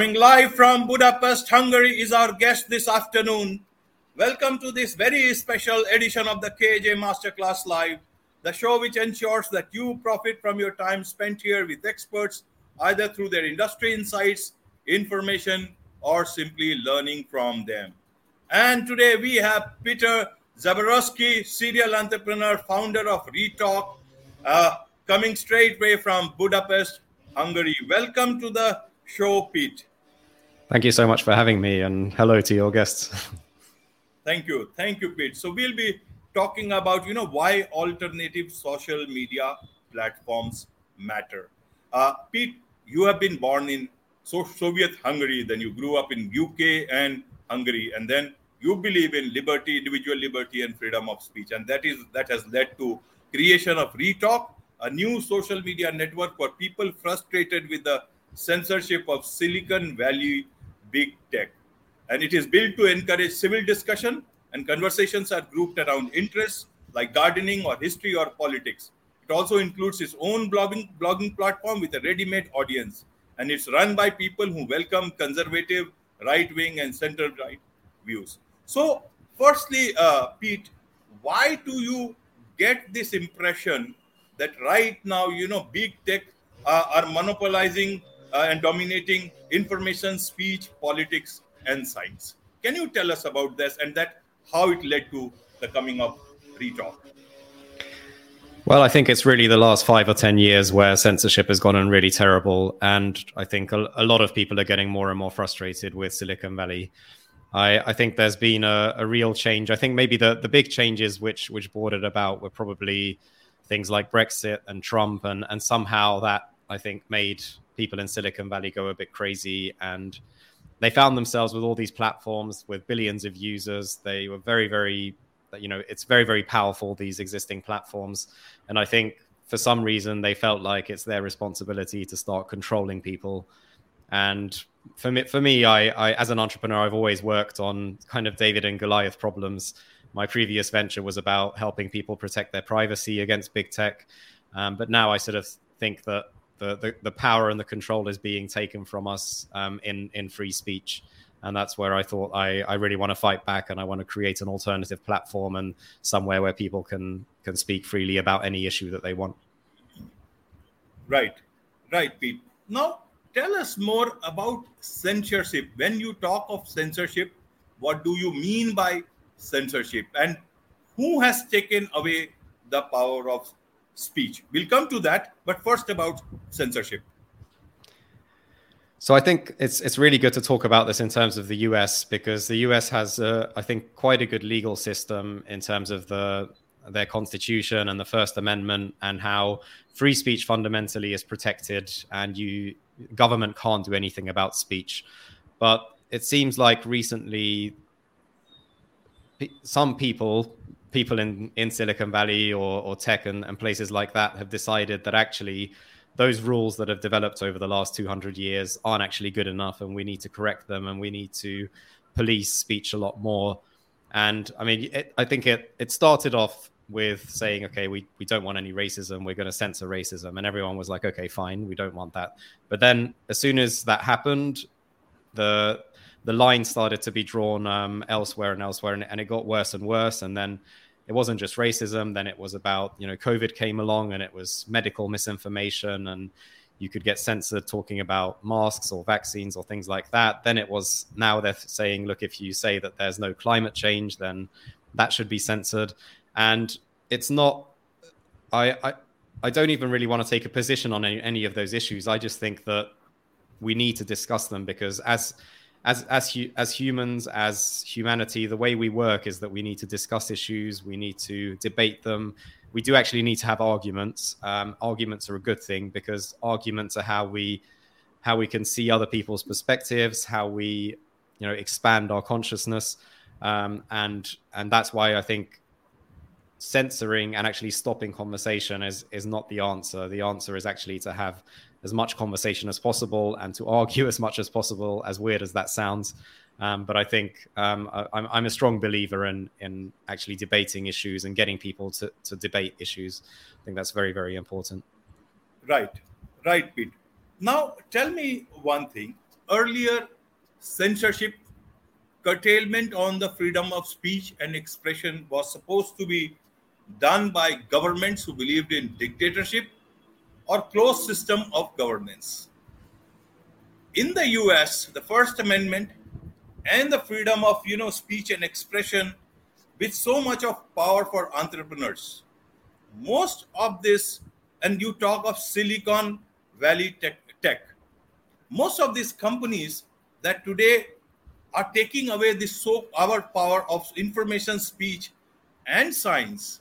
Coming live from Budapest, Hungary, is our guest this afternoon. Welcome to this very special edition of the KAJ Masterclass Live, the show which ensures that you profit from your time spent here with experts, either through their industry insights, information, or simply learning from them. And today we have Peter Zaborszky, serial entrepreneur, founder of Retalk, uh, coming straight way from Budapest, Hungary. Welcome to the show, Pete. Thank you so much for having me, and hello to your guests. Thank you, thank you, Pete. So we'll be talking about you know why alternative social media platforms matter. Uh, Pete, you have been born in so Soviet Hungary, then you grew up in UK and Hungary, and then you believe in liberty, individual liberty, and freedom of speech, and that is that has led to creation of Retalk, a new social media network for people frustrated with the censorship of Silicon Valley big tech. And it is built to encourage civil discussion, and conversations are grouped around interests like gardening or history or politics. It also includes its own blogging, blogging platform with a ready made audience. And it's run by people who welcome conservative, right wing, and center right views. So, firstly, uh, Pete, why do you get this impression that right now, you know, big tech uh, are monopolizing uh, and dominating information, speech, politics, and science. Can you tell us about this and that how it led to the coming of Retalk? Well, I think it's really the last five or 10 years where censorship has gone on really terrible. And I think a, a lot of people are getting more and more frustrated with Silicon Valley. I, I think there's been a, a, real change. I think maybe the, the big changes which, which it about were probably things like Brexit and Trump. And, and somehow that, I think, made people in Silicon Valley go a bit crazy and they found themselves with all these platforms with billions of users. They were very, very, you know, it's very, very powerful, these existing platforms. And I think for some reason they felt like it's their responsibility to start controlling people. And for me, for me, I, I as an entrepreneur, I've always worked on kind of David and Goliath problems. My previous venture was about helping people protect their privacy against big tech. Um, but now I sort of think that the, the, the power and the control is being taken from us um, in in free speech and that's where I thought I, I really want to fight back and I want to create an alternative platform and somewhere where people can can speak freely about any issue that they want. Right, right, Pete. Now tell us more about censorship. When you talk of censorship, what do you mean by censorship, and who has taken away the power of speech. We'll come to that, but first about censorship. So I think it's it's really good to talk about this in terms of the US because the US has, uh, I think, quite a good legal system in terms of the their constitution and the First Amendment and how free speech fundamentally is protected and you government can't do anything about speech. But it seems like recently some people people in, in Silicon Valley or, or tech and, and places like that have decided that actually those rules that have developed over the last 200 years aren't actually good enough and we need to correct them and we need to police speech a lot more. And I mean, it, I think it, it started off with saying, okay, we, we don't want any racism. We're going to censor racism. And everyone was like, okay, fine. We don't want that. But then as soon as that happened, the, the line started to be drawn um, elsewhere and elsewhere, and, and, it got worse and worse. And then it wasn't just racism. Then it was about you know COVID came along, and it was medical misinformation, and you could get censored talking about masks or vaccines or things like that. Then it was now they're saying, look, if you say that there's no climate change, then that should be censored. And it's not. I I, I don't even really want to take a position on any, any of those issues. I just think that we need to discuss them because as as as as humans as humanity the way we work is that we need to discuss issues we need to debate them. We do actually need to have arguments. Um, arguments are a good thing because arguments are how we how we can see other people's perspectives how we you know expand our consciousness. Um, and and that's why i think censoring and actually stopping conversation is is not the answer. The answer is actually to have as much conversation as possible and to argue as much as possible, as weird as that sounds. Um, but I think um, I, I'm, a strong believer in in actually debating issues and getting people to, to debate issues. I think that's very very important. Right, right, Pete. Now tell me one thing. earlier censorship curtailment on the freedom of speech and expression was supposed to be done by governments who believed in dictatorship or closed system of governance. In the US, the First Amendment and the freedom of you know speech and expression with so much of power for entrepreneurs. Most of this, and you talk of Silicon Valley tech, tech most of these companies that today are taking away this so our power of information speech and science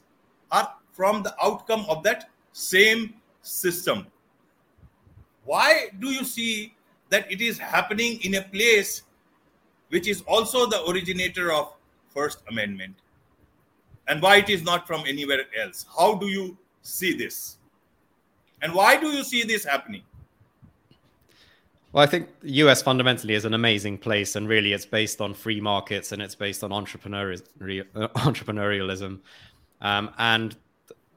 are from the outcome of that same system. Why do you see that it is happening in a place which is also the originator of first amendment? And why it is not from anywhere else? How do you see this? And why do you see this happening? Well, I think the US fundamentally is an amazing place, and really it's based on free markets and it's based on entrepreneurialism. Um, and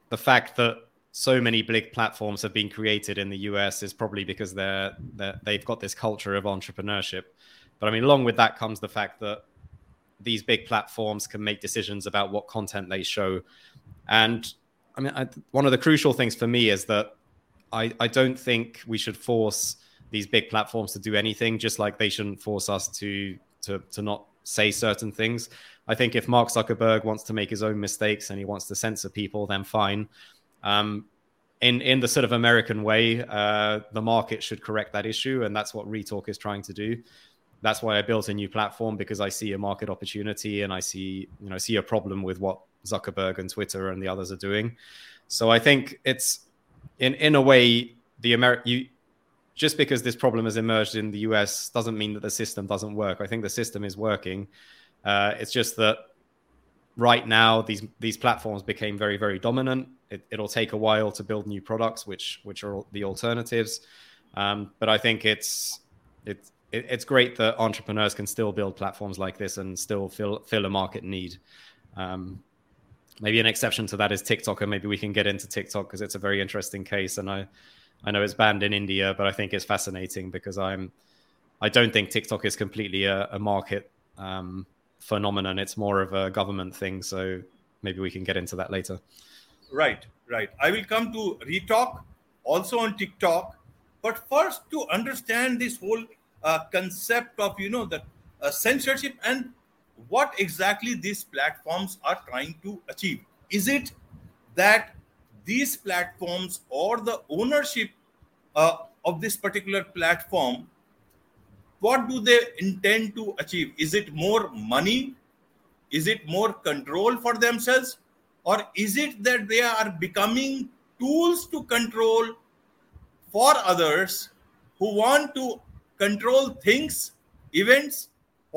the fact that so many big platforms have been created in the US is probably because they're, they're they've got this culture of entrepreneurship. But I mean, along with that comes the fact that these big platforms can make decisions about what content they show. And I mean, I, one of the crucial things for me is that I, I don't think we should force these big platforms to do anything, just like they shouldn't force us to to to not say certain things. I think if Mark Zuckerberg wants to make his own mistakes and he wants to censor people, then fine. Um, in in the sort of American way, uh, the market should correct that issue, and that's what Retalk is trying to do. That's why I built a new platform because I see a market opportunity and I see you know see a problem with what Zuckerberg and Twitter and the others are doing. So I think it's in in a way the Ameri- just because this problem has emerged in the US doesn't mean that the system doesn't work. I think the system is working. Uh, it's just that right now these these platforms became very very dominant. It, will take a while to build new products, which which are the alternatives. Um, but I think it's it's it's great that entrepreneurs can still build platforms like this and still fill fill a market need. Um, maybe an exception to that is TikTok, and maybe we can get into TikTok because it's a very interesting case, and I I know it's banned in India, but I think it's fascinating because I'm I don't think TikTok is completely a, a market um, phenomenon. It's more of a government thing. So maybe we can get into that later. Right, right. I will come to Retalk also on TikTok, but first to understand this whole uh, concept of you know the uh, censorship and what exactly these platforms are trying to achieve. Is it that these platforms or the ownership uh, of this particular platform what do they intend to achieve is it more money is it more control for themselves or is it that they are becoming tools to control for others who want to control things events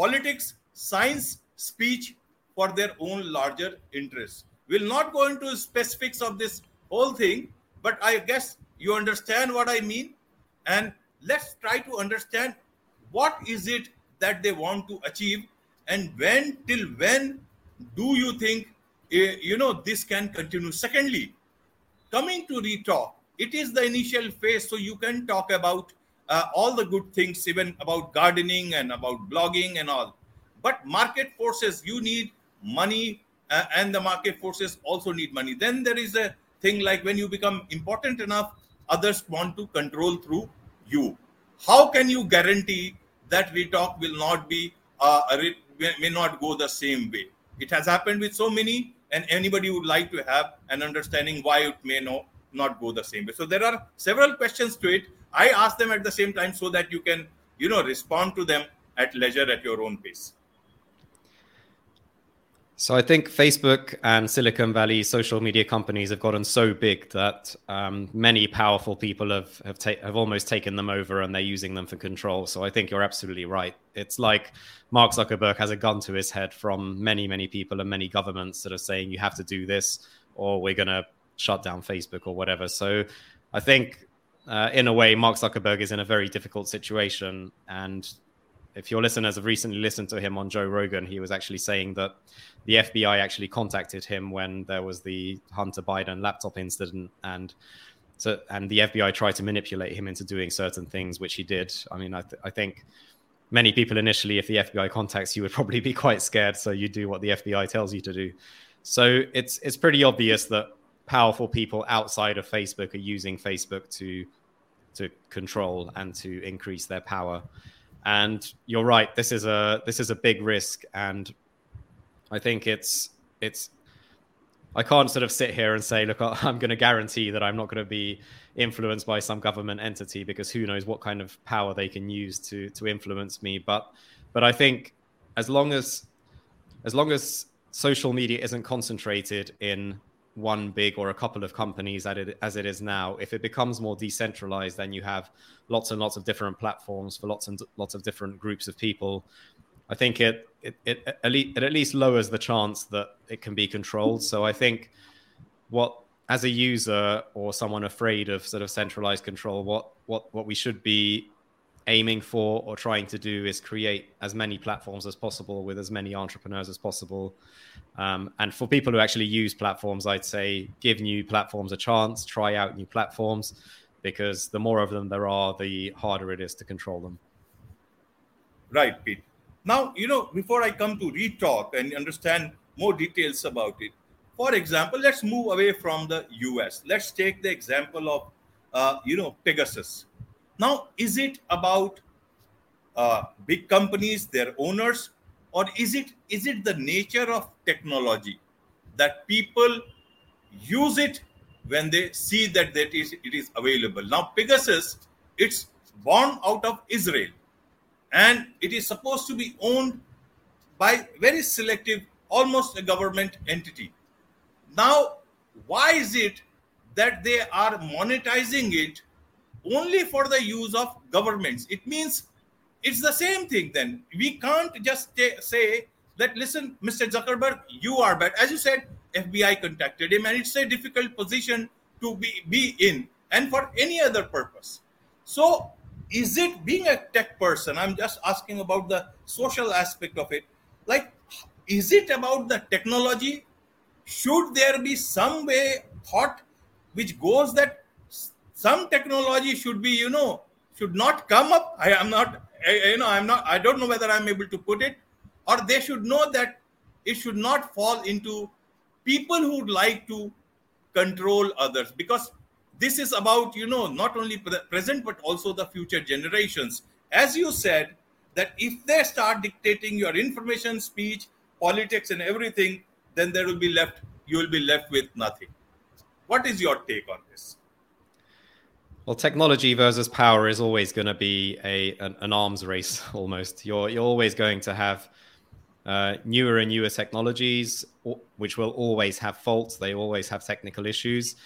politics science speech for their own larger interests we'll not go into specifics of this whole thing. But I guess you understand what I mean. And let's try to understand what is it that they want to achieve? And when till when do you think uh, you know this can continue? Secondly coming to Retalk it is the initial phase so you can talk about uh, all the good things even about gardening and about blogging and all. But market forces you need money uh, and the market forces also need money. Then there is a thing like when you become important enough, others want to control through you. How can you guarantee that Retalk will not be uh, may not go the same way? It has happened with so many, and anybody would like to have an understanding why it may no, not go the same way. So there are several questions to it. I ask them at the same time so that you can, you know, respond to them at leisure at your own pace. So I think Facebook and Silicon Valley social media companies have gotten so big that um, many powerful people have have, ta- have almost taken them over and they're using them for control. So I think you're absolutely right. It's like Mark Zuckerberg has a gun to his head from many many people and many governments that are saying you have to do this or we're going to shut down Facebook or whatever. So I think uh, in a way Mark Zuckerberg is in a very difficult situation and if your listeners have recently listened to him on Joe Rogan, he was actually saying that the FBI actually contacted him when there was the Hunter Biden laptop incident, and so and the FBI tried to manipulate him into doing certain things, which he did. I mean, I, th- I think many people initially, if the FBI contacts you, would probably be quite scared. So you do what the FBI tells you to do. So it's it's pretty obvious that powerful people outside of Facebook are using Facebook to to control and to increase their power. And you're right, this is a this is a big risk, and I think it's it's I can't sort of sit here and say, look, I'm going to guarantee that I'm not going to be influenced by some government entity because who knows what kind of power they can use to to influence me. But but I think as long as as long as social media isn't concentrated in one big or a couple of companies as it is now, if it becomes more decentralized, then you have lots and lots of different platforms for lots and lots of different groups of people I think it it, it, at least, it at least lowers the chance that it can be controlled. So I think what as a user or someone afraid of sort of centralized control, what what what we should be aiming for or trying to do is create as many platforms as possible with as many entrepreneurs as possible. Um, and for people who actually use platforms, I'd say give new platforms a chance, try out new platforms, because the more of them there are, the harder it is to control them. Right, Pete. Now, you know, before I come to retalk and understand more details about it, for example, let's move away from the US. Let's take the example of, uh, you know, Pegasus. Now, is it about uh, big companies, their owners, or is it is it the nature of technology that people use it when they see that that is it is available? Now, Pegasus, it's born out of Israel and it is supposed to be owned by very selective almost a government entity now why is it that they are monetizing it only for the use of governments. It means it's the same thing then. We can't just say that listen mr zuckerberg you are bad. As you said fbi contacted him and it's a difficult position to be, be in and for any other purpose. So is it being a tech person? I'm just asking about the social aspect of it. Like is it about the technology? Should there be some way thought which goes that some technology should be you know should not come up. I am not I, you know i'm not i don't know whether i'm able to put it. Or they should know that it should not fall into people who would like to control others. Because this is about you know not only present but also the future generations. As you said that if they start dictating your information speech politics and everything then there will be left you will be left with nothing. What is your take on this well technology versus power is always going to be a an, an, arms race almost. You're you're always going to have uh, newer and newer technologies which will always have faults. They always have technical issues.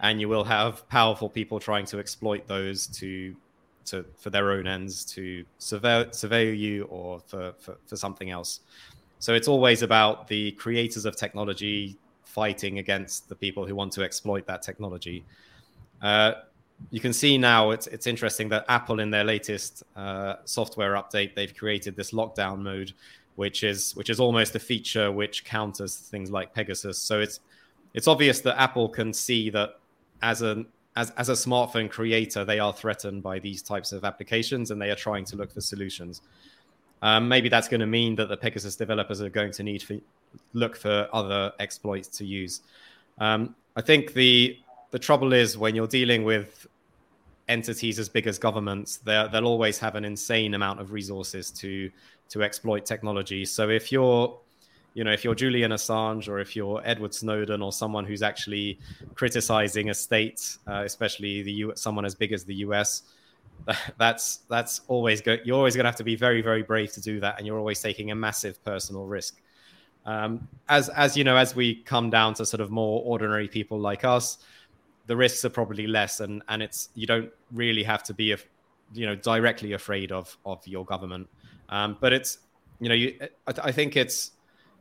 And you will have powerful people trying to exploit those to to for their own ends to surveil survey you or for, for, for something else. So it's always about the creators of technology fighting against the people who want to exploit that technology. Uh, you can see now it's it's interesting that apple in their latest uh, software update they've created this lockdown mode which is which is almost a feature which counters things like pegasus so it's it's obvious that apple can see that as a as, as a smartphone creator, they are threatened by these types of applications and they are trying to look for solutions. Um, maybe that's going to mean that the Pegasus developers are going to need to look for other exploits to use. Um, I think the the trouble is when you're dealing with entities as big as governments, they'll always have an insane amount of resources to to exploit technology. So if you're you know, if you're Julian Assange or if you're Edward Snowden or someone who's actually criticizing a state, uh, especially the U- someone as big as the US, that's that's always go- you're always going to have to be very very brave to do that, and you're always taking a massive personal risk. Um, as as you know, as we come down to sort of more ordinary people like us, the risks are probably less, and and it's you don't really have to be a, you know directly afraid of of your government. Um, but it's you know you I, I think it's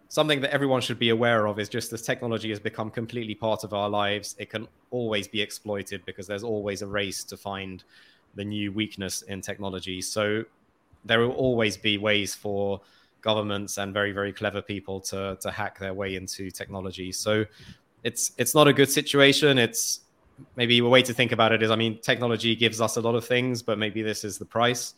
something that everyone should be aware of is just this technology has become completely part of our lives, it can always be exploited because there's always a race to find the new weakness in technology. So there will always be ways for governments and very very clever people to to hack their way into technology. So it's it's not a good situation. It's maybe a way to think about it is, I mean, technology gives us a lot of things, but maybe this is the price.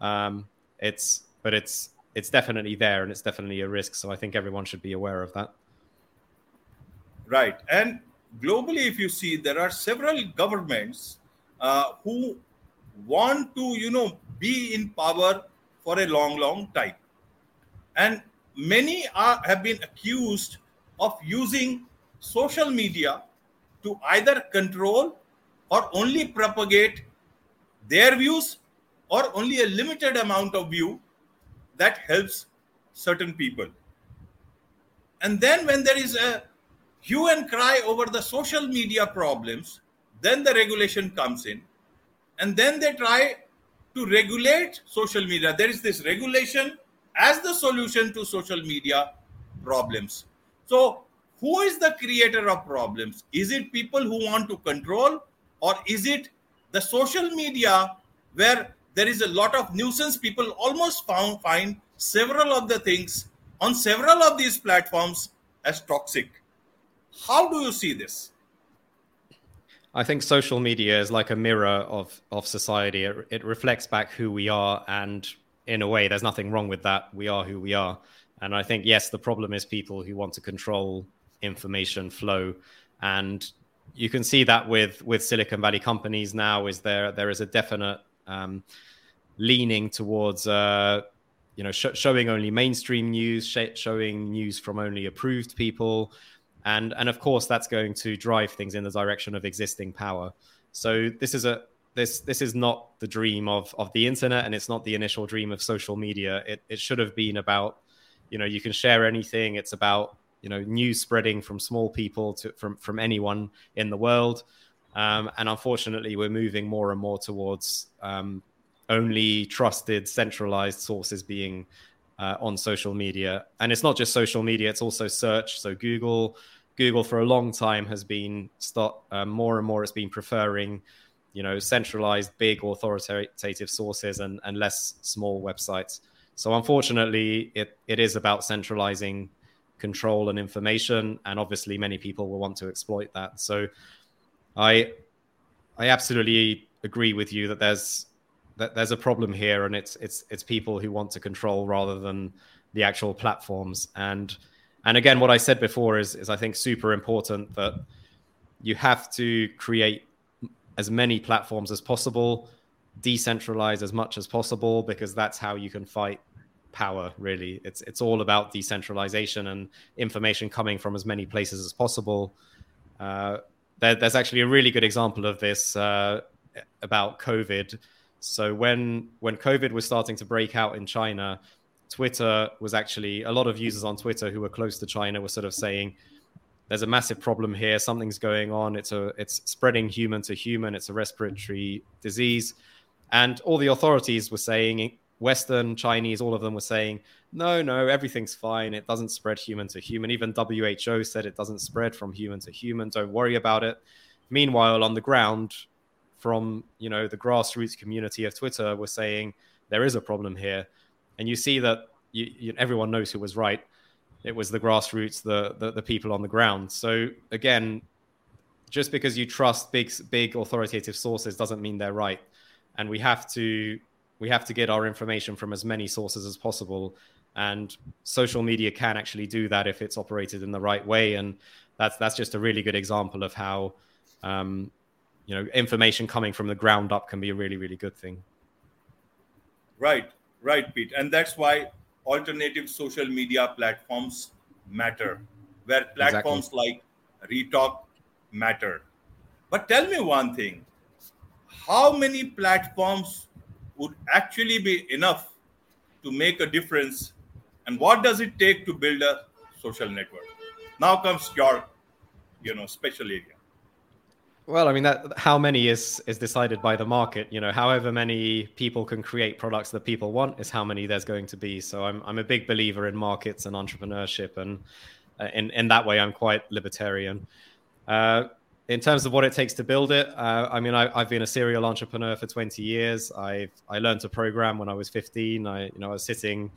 Um, it's, but it's it's definitely there, and it's definitely a risk. So I think everyone should be aware of that. Right, and globally, if you see, there are several governments uh, who want to, you know, be in power for a long, long time, and many are have been accused of using social media to either control or only propagate their views or only a limited amount of view that helps certain people. And then when there is a hue and cry over the social media problems, then the regulation comes in. And then they try to regulate social media. There is this regulation as the solution to social media problems. So, who is the creator of problems? Is it people who want to control, or is it the social media where there is a lot of nuisance? People almost found, find several of the things on several of these platforms as toxic. How do you see this? I think social media is like a mirror of of society. It, it reflects back who we are, and in a way, there's nothing wrong with that. We are who we are, and I think yes, the problem is people who want to control information flow, and you can see that with with Silicon Valley companies now. Is there there is a definite um, leaning towards uh, you know sh- showing only mainstream news, sh- showing news from only approved people, and and of course that's going to drive things in the direction of existing power. So this is a this this is not the dream of of the internet, and it's not the initial dream of social media. It it should have been about you know you can share anything. It's about you know news spreading from small people to from from anyone in the world. Um, and unfortunately, we're moving more and more towards um, only trusted centralized sources being uh, on social media. And it's not just social media it's also search. So google google for a long time has been start uh, more and more it's been preferring you know centralized big authoritative sources and, and less small websites. So unfortunately it, it is about centralizing control and information and obviously many people will want to exploit that so i i absolutely agree with you that there's that there's a problem here, and it's it's it's people who want to control rather than the actual platforms. And and again, what I said before is is I think super important that you have to create as many platforms as possible, decentralize as much as possible, because that's how you can fight power. Really, it's it's all about decentralization and information coming from as many places as possible. Uh, there, there's actually a really good example of this uh, about COVID so when when COVID was starting to break out in China, Twitter was actually a lot of users on Twitter who were close to China were sort of saying, "There's a massive problem here. Something's going on. It's a it's spreading human to human. It's a respiratory disease," and all the authorities were saying, Western Chinese, all of them were saying, "No, no, everything's fine. It doesn't spread human to human." Even WHO said it doesn't spread from human to human. Don't worry about it. Meanwhile, on the ground, from you know the grassroots community of Twitter were saying there is a problem here, and you see that you, you, everyone knows who was right. It was the grassroots, the, the the people on the ground. So again, just because you trust big big authoritative sources doesn't mean they're right, and we have to we have to get our information from as many sources as possible. And social media can actually do that if it's operated in the right way. And that's that's just a really good example of how um, you know information coming from the ground up can be a really really good thing right right pete and that's why alternative social media platforms matter where platforms exactly. like retalk matter but tell me one thing how many platforms would actually be enough to make a difference and what does it take to build a social network now comes your you know special area well, I mean that how many is is decided by the market. You know, however many people can create products that people want is how many there's going to be. So I'm I'm a big believer in markets and entrepreneurship, and uh, in in that way I'm quite libertarian. Uh, in terms of what it takes to build it, uh, I mean I, have been a serial entrepreneur for 20 years. I I learned to program when I was 15. I you know I was sitting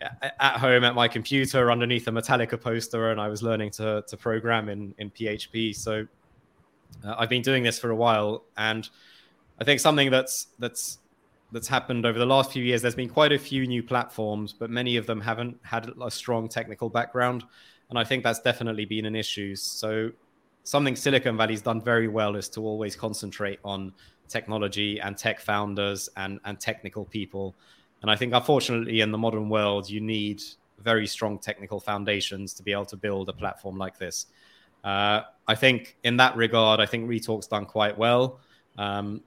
at home at my computer underneath a Metallica poster, and I was learning to to program in in PHP. So uh, I've been doing this for a while, and I think something that's that's that's happened over the last few years. There's been quite a few new platforms, but many of them haven't had a strong technical background, and I think that's definitely been an issue. So something Silicon Valley's done very well is to always concentrate on technology and tech founders and and technical people. And I think unfortunately in the modern world you need very strong technical foundations to be able to build a platform like this. Uh, I think in that regard, I think Retalk's done quite well. Um,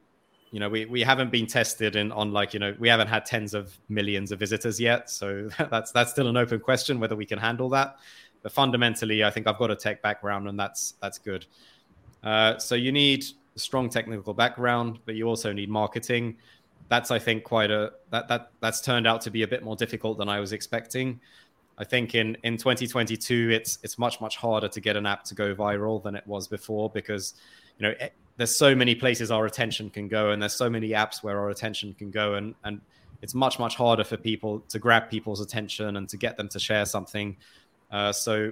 you know, we, we haven't been tested in on like, you know, we haven't had tens of millions of visitors yet. So that's that's still an open question whether we can handle that. But fundamentally, I think I've got a tech background and that's that's good. Uh, so you need a strong technical background, but you also need marketing. That's I think quite a that that that's turned out to be a bit more difficult than I was expecting. I think in in 2022 it's it's much much harder to get an app to go viral than it was before because you know it, eh, there's so many places our attention can go and there's so many apps where our attention can go and and it's much much harder for people to grab people's attention and to get them to share something so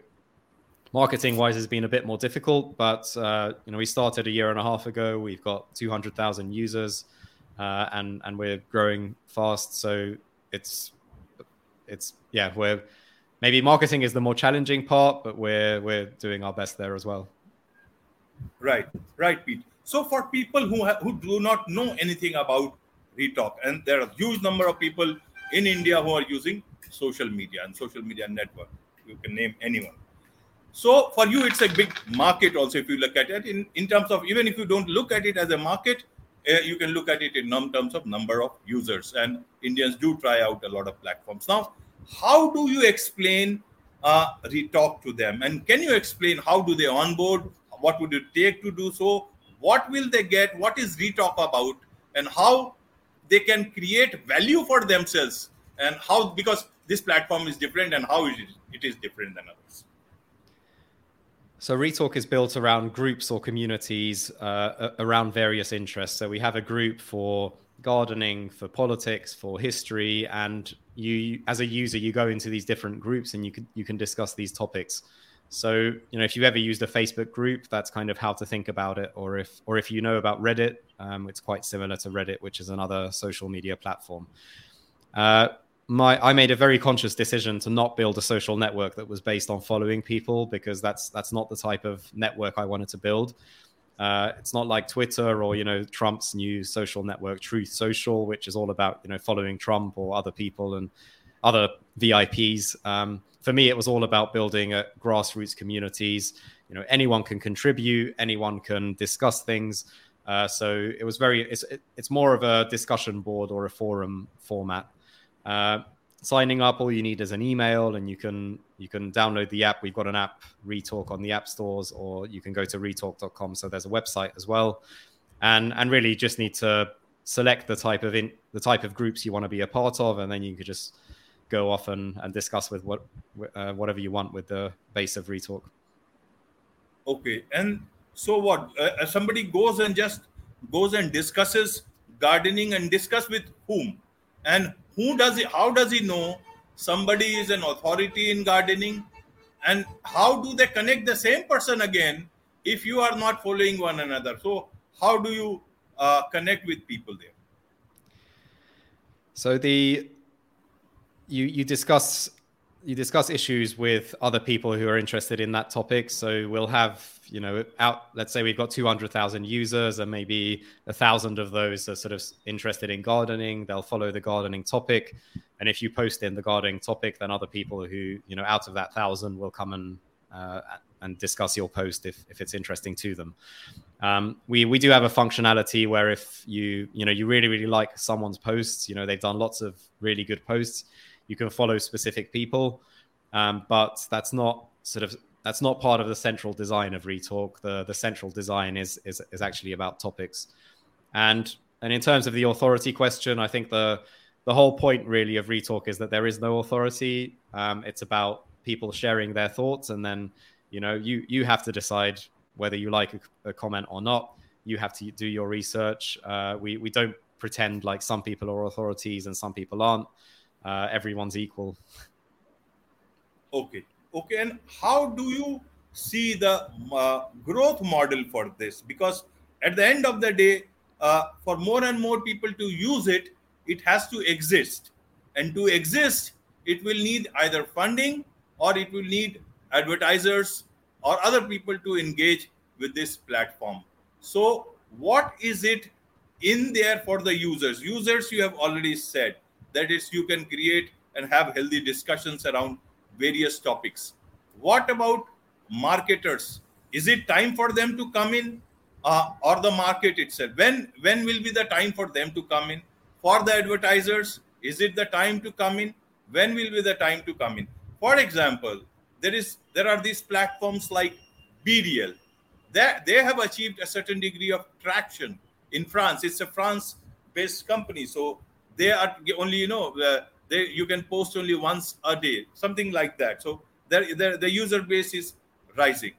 marketing wise has been a bit more difficult but uh, you know we started a year and a half ago we've got 200,000 users uh, and and we're growing fast so it's it's yeah we're maybe marketing is the more challenging part, but we're we're doing our best there as well. Right, right, Pete. So for people who ha- who do not know anything about Retalk, and there are a huge number of people in India who are using social media and social media network. You can name anyone. So for you, it's a big market. Also, if you look at it. In in terms of even if you don't look at it as a market, uh, you can look at it in terms of number of users. And Indians do try out a lot of platforms. Now how do you explain uh, Retalk to them? And can you explain how do they onboard? What would it take to do so? What will they get? What is Retalk about? And how they can create value for themselves? And how because this platform is different and how it is, it is different than others so Retalk is built around groups or communities uh, around various interests. So we have a group for gardening, for politics, for history, and you as a user you go into these different groups and you can you can discuss these topics. So you know if you've ever used a Facebook group, that's kind of how to think about it. Or if or if you know about Reddit, um, it's quite similar to Reddit, which is another social media platform. Uh, my I made a very conscious decision to not build a social network that was based on following people because that's that's not the type of network I wanted to build. Uh, it's not like Twitter or you know Trump's new social network, Truth Social, which is all about you know following Trump or other people and other VIPs. Um, for me, it was all about building a grassroots communities. You know, anyone can contribute, anyone can discuss things. Uh, so it was very. It's it's more of a discussion board or a forum format. Uh, signing up all you need is an email and you can you can download the app. We've got an app retalk on the app stores or you can go to retalk.com so there's a website as well. And and really just need to select the type of in the type of groups you want to be a part of and then you could just go off and, and discuss with what uh, whatever you want with the base of retalk. Okay and so what? Uh, somebody goes and just goes and discusses gardening and discuss with whom and who does he how does he know somebody is an authority in gardening? And how do they connect the same person again if you are not following one another? So how do you uh, connect with people there? So the you you discuss you discuss issues with other people who are interested in that topic. So we'll have, you know, out. Let's say we've got two hundred thousand users, and maybe a thousand of those are sort of interested in gardening. They'll follow the gardening topic, and if you post in the gardening topic, then other people who, you know, out of that thousand will come and uh, and discuss your post if, if it's interesting to them. Um, we we do have a functionality where if you you know you really really like someone's posts, you know they've done lots of really good posts you can follow specific people, um, but that's not sort of that's not part of the central design of Retalk. The the central design is is is actually about topics, and and in terms of the authority question, I think the the whole point really of Retalk is that there is no authority. Um, it's about people sharing their thoughts, and then you know you you have to decide whether you like a, a comment or not. You have to do your research. Uh, we we don't pretend like some people are authorities and some people aren't uh, everyone's equal. Okay, okay. And how do you see the uh, growth model for this? Because at the end of the day, uh, for more and more people to use it, it has to exist. And to exist, it will need either funding or it will need advertisers or other people to engage with this platform. So, what is it in there for the users? Users, you have already said that is, you can create and have healthy discussions around various topics. What about marketers? Is it time for them to come in, uh, or the market itself? When when will be the time for them to come in? For the advertisers, is it the time to come in? When will be the time to come in? For example, there is there are these platforms like BeReal. They, they have achieved a certain degree of traction in France. It's a France-based company, so they are only you know uh, they you can post only once a day, something like that. So their, their the user base is rising.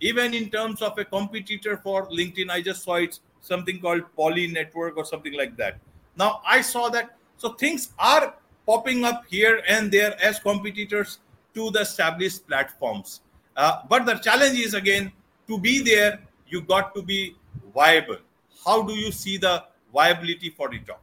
Even in terms of a competitor for LinkedIn, I just saw it's something called Poly Network or something like that. Now I saw that so things are popping up here and there as competitors to the established platforms. Uh, but the challenge is again to be there, you got to be viable. How do you see the viability for the job?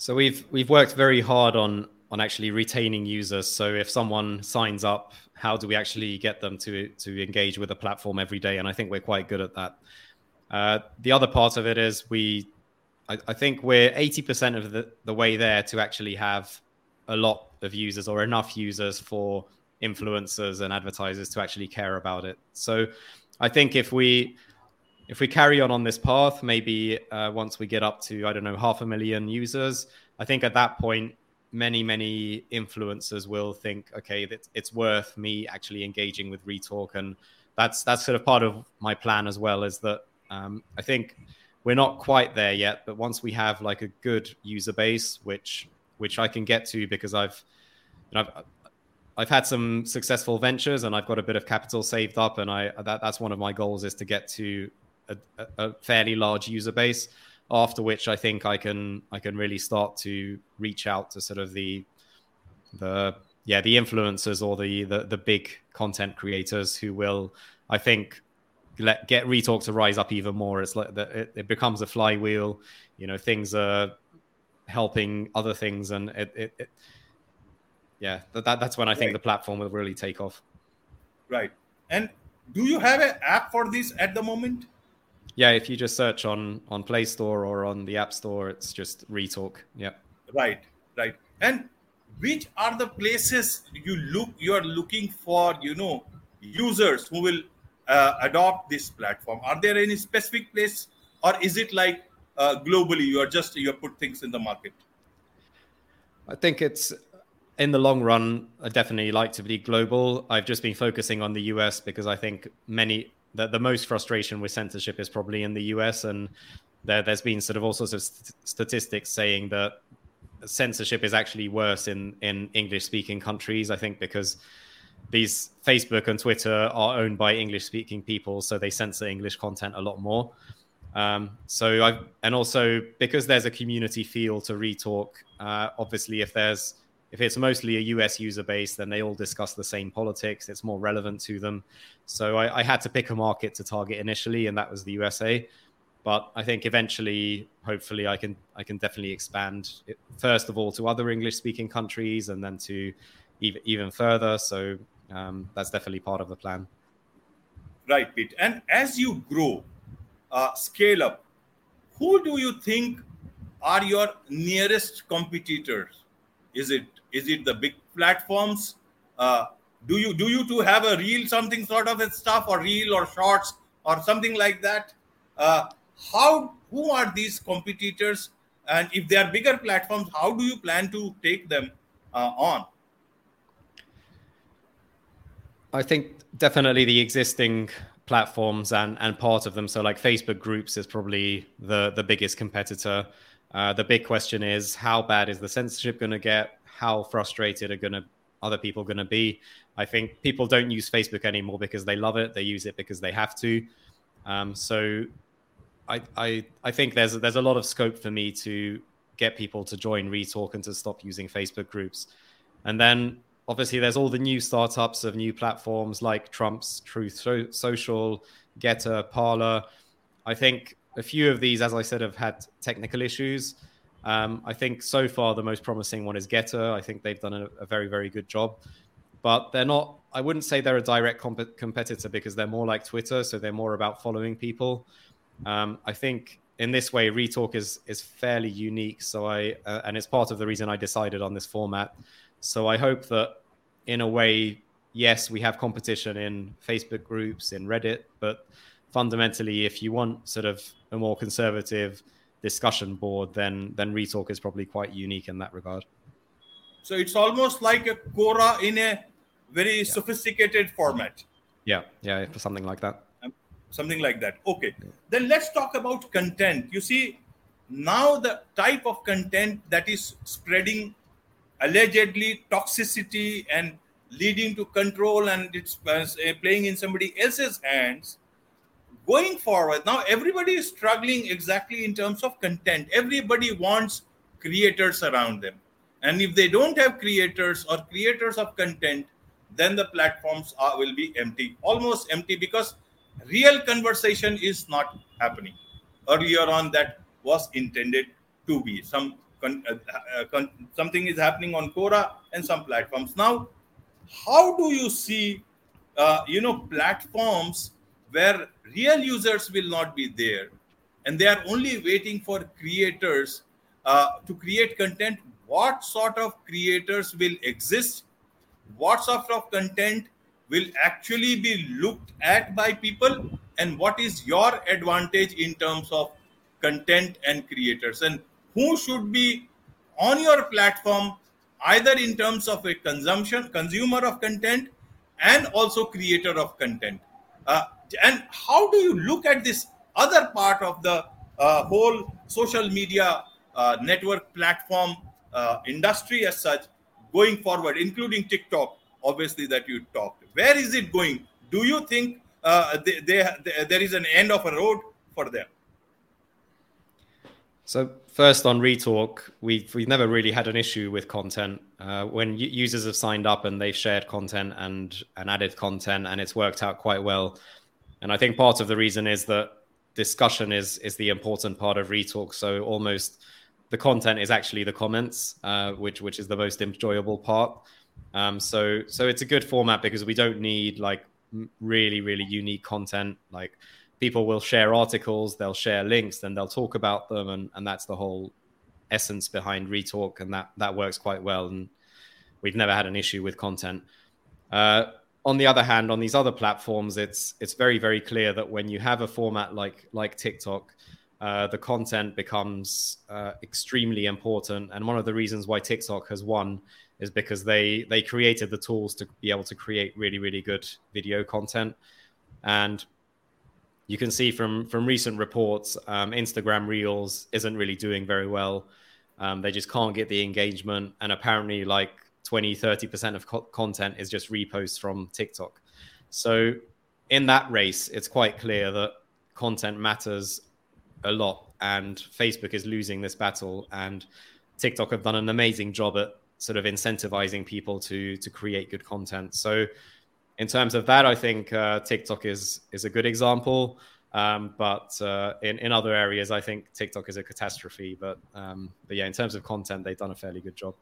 So we've we've worked very hard on on actually retaining users. So if someone signs up, how do we actually get them to to engage with the platform every day? And I think we're quite good at that. Uh, the other part of it is we, I, I think we're eighty percent of the, the way there to actually have a lot of users or enough users for influencers and advertisers to actually care about it. So I think if we if we carry on on this path, maybe uh, once we get up to I don't know half a million users, I think at that point many many influencers will think, okay, that it's worth me actually engaging with Retalk, and that's that's sort of part of my plan as well. Is that um, I think we're not quite there yet, but once we have like a good user base, which which I can get to because I've you know, I've, I've had some successful ventures and I've got a bit of capital saved up, and I that, that's one of my goals is to get to a, a fairly large user base. After which, I think I can I can really start to reach out to sort of the the yeah the influencers or the the, the big content creators who will I think let get Retalk to rise up even more. It's like that it, it, becomes a flywheel. You know, things are helping other things, and it, it, it yeah, that, that's when I think right. the platform will really take off. Right. And do you have an app for this at the moment? Yeah, if you just search on on Play Store or on the App Store, it's just Retalk. Yeah. Right, right. And which are the places you look you are looking for, you know, users who will uh, adopt this platform? Are there any specific place, or is it like uh, globally you are just you put things in the market? I think it's in the long run. I definitely like to be global. I've just been focusing on the US because I think many the, the most frustration with censorship is probably in the US, and there, has been sort of all sorts of st- statistics saying that censorship is actually worse in in English speaking countries. I think because these Facebook and Twitter are owned by English speaking people, so they censor English content a lot more. Um, so I and also because there's a community feel to Retalk. Uh, obviously, if there's if it's mostly a US user base, then they all discuss the same politics. It's more relevant to them. So I, I, had to pick a market to target initially, and that was the USA. But I think eventually, hopefully, I can I can definitely expand it, first of all to other English speaking countries, and then to even even further. So um, that's definitely part of the plan. Right, Pete. And as you grow, uh, scale up, who do you think are your nearest competitors? Is it is it the big platforms? Uh, do you do you to have a reel something sort of stuff or reel or shorts or something like that? Uh, how who are these competitors? And if they are bigger platforms, how do you plan to take them uh, on? I think definitely the existing platforms and and part of them. So like Facebook groups is probably the the biggest competitor. Uh, the big question is how bad is the censorship going to get? How frustrated are going to other people going to be. I think people don't use Facebook anymore because they love it. They use it because they have to. Um, so I, I, I think there's there's a lot of scope for me to get people to join Retalk and to stop using Facebook groups. And then obviously there's all the new startups of new platforms like Trump's Truth so- Social, Gettr, Parler. I think a few of these, as I said, have had technical issues. Um, I think so far the most promising one is Gettr. I think they've done a, a very, very good job, but they're not. I wouldn't say they're a direct comp- competitor because they're more like Twitter, so they're more about following people. Um, I think in this way, Retalk is is fairly unique. So I uh, and it's part of the reason I decided on this format. So I hope that in a way, yes, we have competition in Facebook groups, in Reddit, but fundamentally, if you want sort of a more conservative discussion board, then then Retalk is probably quite unique in that regard. So it's almost like a Quora in a very yeah. sophisticated format. Yeah, yeah, for something like that. Um, something like that. Okay. Yeah. Then let's talk about content. You see, now the type of content that is spreading allegedly toxicity and leading to control and it's uh, playing in somebody else's hands going forward now everybody is struggling exactly in terms of content. Everybody wants creators around them. And if they don't have creators or creators of content then the platforms are, will be empty almost empty because real conversation is not happening. Earlier on that was intended to be. Some con, uh, uh, con, something is happening on Quora and some platforms. Now, how do you see, uh, you know, platforms where real users will not be there, and they are only waiting for creators uh, to create content? What sort of creators will exist? What sort of content will actually be looked at by people? And what is your advantage in terms of content and creators? And who should be on your platform either in terms of a consumption consumer of content and also creator of content uh, and how do you look at this other part of the uh, whole social media uh, network platform uh, industry as such going forward including tiktok obviously that you talked where is it going do you think uh, they, they, they, there is an end of a road for them so first on Retalk, we've we've never really had an issue with content. Uh, when users have signed up and they've shared content and and added content, and it's worked out quite well. And I think part of the reason is that discussion is is the important part of Retalk. So almost the content is actually the comments, uh, which which is the most enjoyable part. Um, so so it's a good format because we don't need like really really unique content like people will share articles, they'll share links, then they'll talk about them, and, and that's the whole essence behind Retalk, and that that works quite well. And we've never had an issue with content. Uh, on the other hand, on these other platforms, it's it's very very clear that when you have a format like like TikTok, uh, the content becomes uh, extremely important. And one of the reasons why TikTok has won is because they they created the tools to be able to create really really good video content. And you can see from from recent reports, um, Instagram Reels isn't really doing very well. Um, they just can't get the engagement, and apparently, like 20, 30 percent of co- content is just reposts from TikTok. So, in that race, it's quite clear that content matters a lot, and Facebook is losing this battle, and TikTok have done an amazing job at sort of incentivizing people to to create good content. So in terms of that, I think uh, TikTok is is a good example. Um, but uh, in in other areas, I think TikTok is a catastrophe. But um, but yeah, in terms of content, they've done a fairly good job.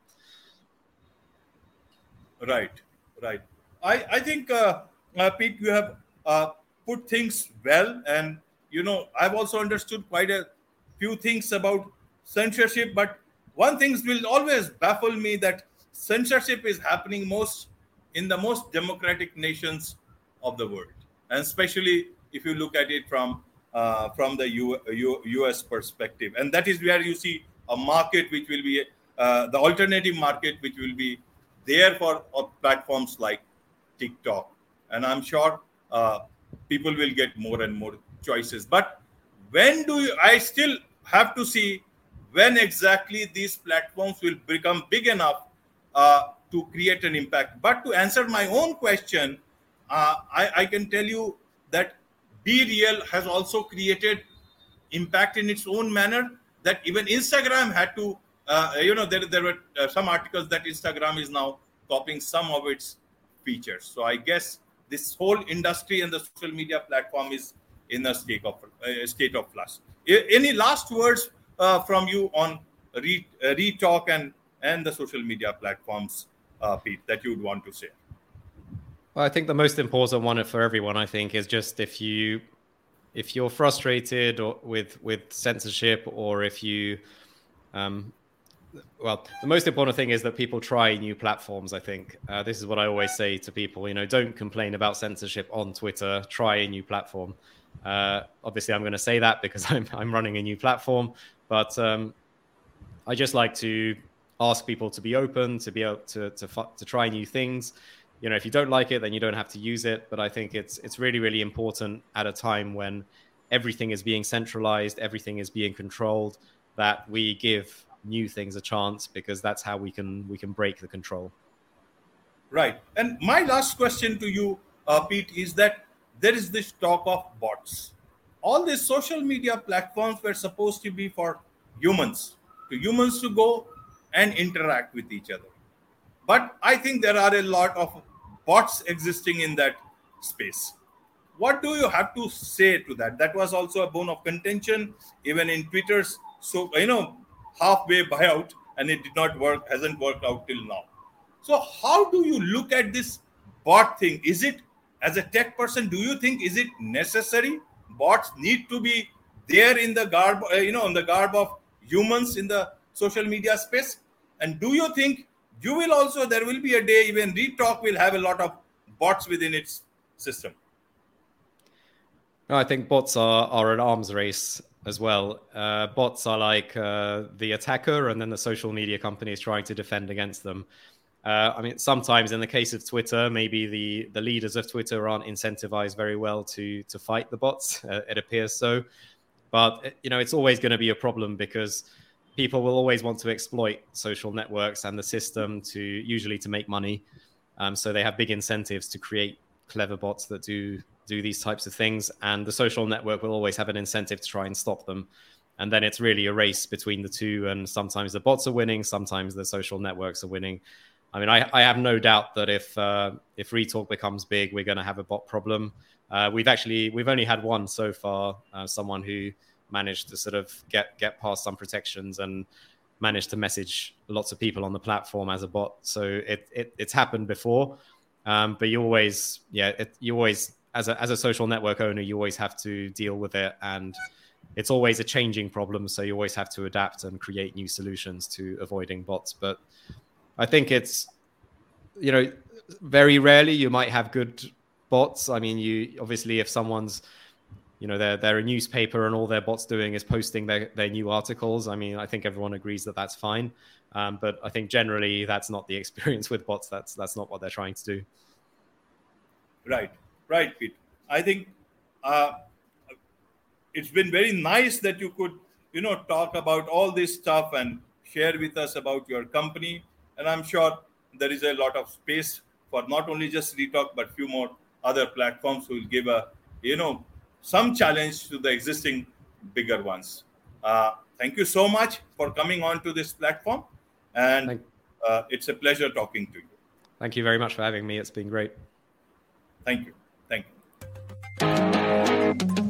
Right, right. I I think uh, uh Pete, you have uh, put things well, and you know I've also understood quite a few things about censorship. But one thing will always baffle me that censorship is happening most in the most democratic nations of the world, and especially if you look at it from uh, from the U, U, U.S. perspective, and that is where you see a market which will be uh, the alternative market, which will be there for platforms like TikTok, and I'm sure uh, people will get more and more choices. But when do you? I still have to see when exactly these platforms will become big enough uh, to create an impact. But to answer my own question, uh, I, I, can tell you that BeReal has also created impact in its own manner. That even Instagram had to, uh, you know, there, there were uh, some articles that Instagram is now copying some of its features. So I guess this whole industry and the social media platform is in a state of uh, state of flux. Any last words uh, from you on re, uh, Retalk and and the social media platforms, uh, Pete, that you would want to share? Well, I think the most important one for everyone, I think, is just if you if you're frustrated or with with censorship or if you um, well the most important thing is that people try new platforms i think. Uh, this is what i always say to people you know don't complain about censorship on twitter. Try a new platform. Uh, obviously i'm going to say that because i'm, I'm running a new platform but um, i just like to ask people to be open to be able to, to, to try new things. You know if you don't like it then you don't have to use it but i think it's it's really really important at a time when everything is being centralized everything is being controlled that we give new things a chance because that's how we can we can break the control. Right. And my last question to you uh, pete is that there is this talk of bots. All these social media platforms were supposed to be for humans to humans to go and interact with each other. But i think there are a lot of bots existing in that space. What do you have to say to that? That was also a bone of contention even in twitter's so you know halfway buyout and it did not work, hasn't worked out till now. So, how do you look at this bot thing? Is it, as a tech person, do you think is it necessary? Bots need to be there in the garb, uh, you know, in the garb of humans in the social media space. And do you think you will also there will be a day even Retalk will have a lot of bots within its system? I think bots are, are an arms race as well. Uh, bots are like uh, the attacker, and then the social media companies trying to defend against them. Uh, I mean, sometimes in the case of Twitter, maybe the the leaders of Twitter aren't incentivized very well to to fight the bots. Uh, it appears so, but you know, it's always going to be a problem because people will always want to exploit social networks and the system to usually to make money. Um, so they have big incentives to create clever bots that do do these types of things, and the social network will always have an incentive to try and stop them. And then it's really a race between the two, and sometimes the bots are winning, sometimes the social networks are winning. I mean, I, I have no doubt that if uh, if Retalk becomes big, we're going to have a bot problem. Uh, we've actually we've only had one so far, uh, someone who managed to sort of get get past some protections and managed to message lots of people on the platform as a bot. So it, it it's happened before, um, but you always yeah it, you always as a as a social network owner, you always have to deal with it, and it's always a changing problem. So you always have to adapt and create new solutions to avoiding bots. But I think it's you know very rarely you might have good bots. I mean, you obviously if someone's you know they're they're a newspaper and all their bots doing is posting their their new articles. I mean, I think everyone agrees that that's fine. Um, but I think generally that's not the experience with bots. That's that's not what they're trying to do. Right. Right, Pete. I think uh, it's been very nice that you could, you know, talk about all this stuff and share with us about your company. And I'm sure there is a lot of space for not only just Retalk, but few more other platforms who will give a, you know, some challenge to the existing bigger ones. Uh, thank you so much for coming on to this platform. And uh, it's a pleasure talking to you. Thank you very much for having me. It's been great. Thank you. Bye.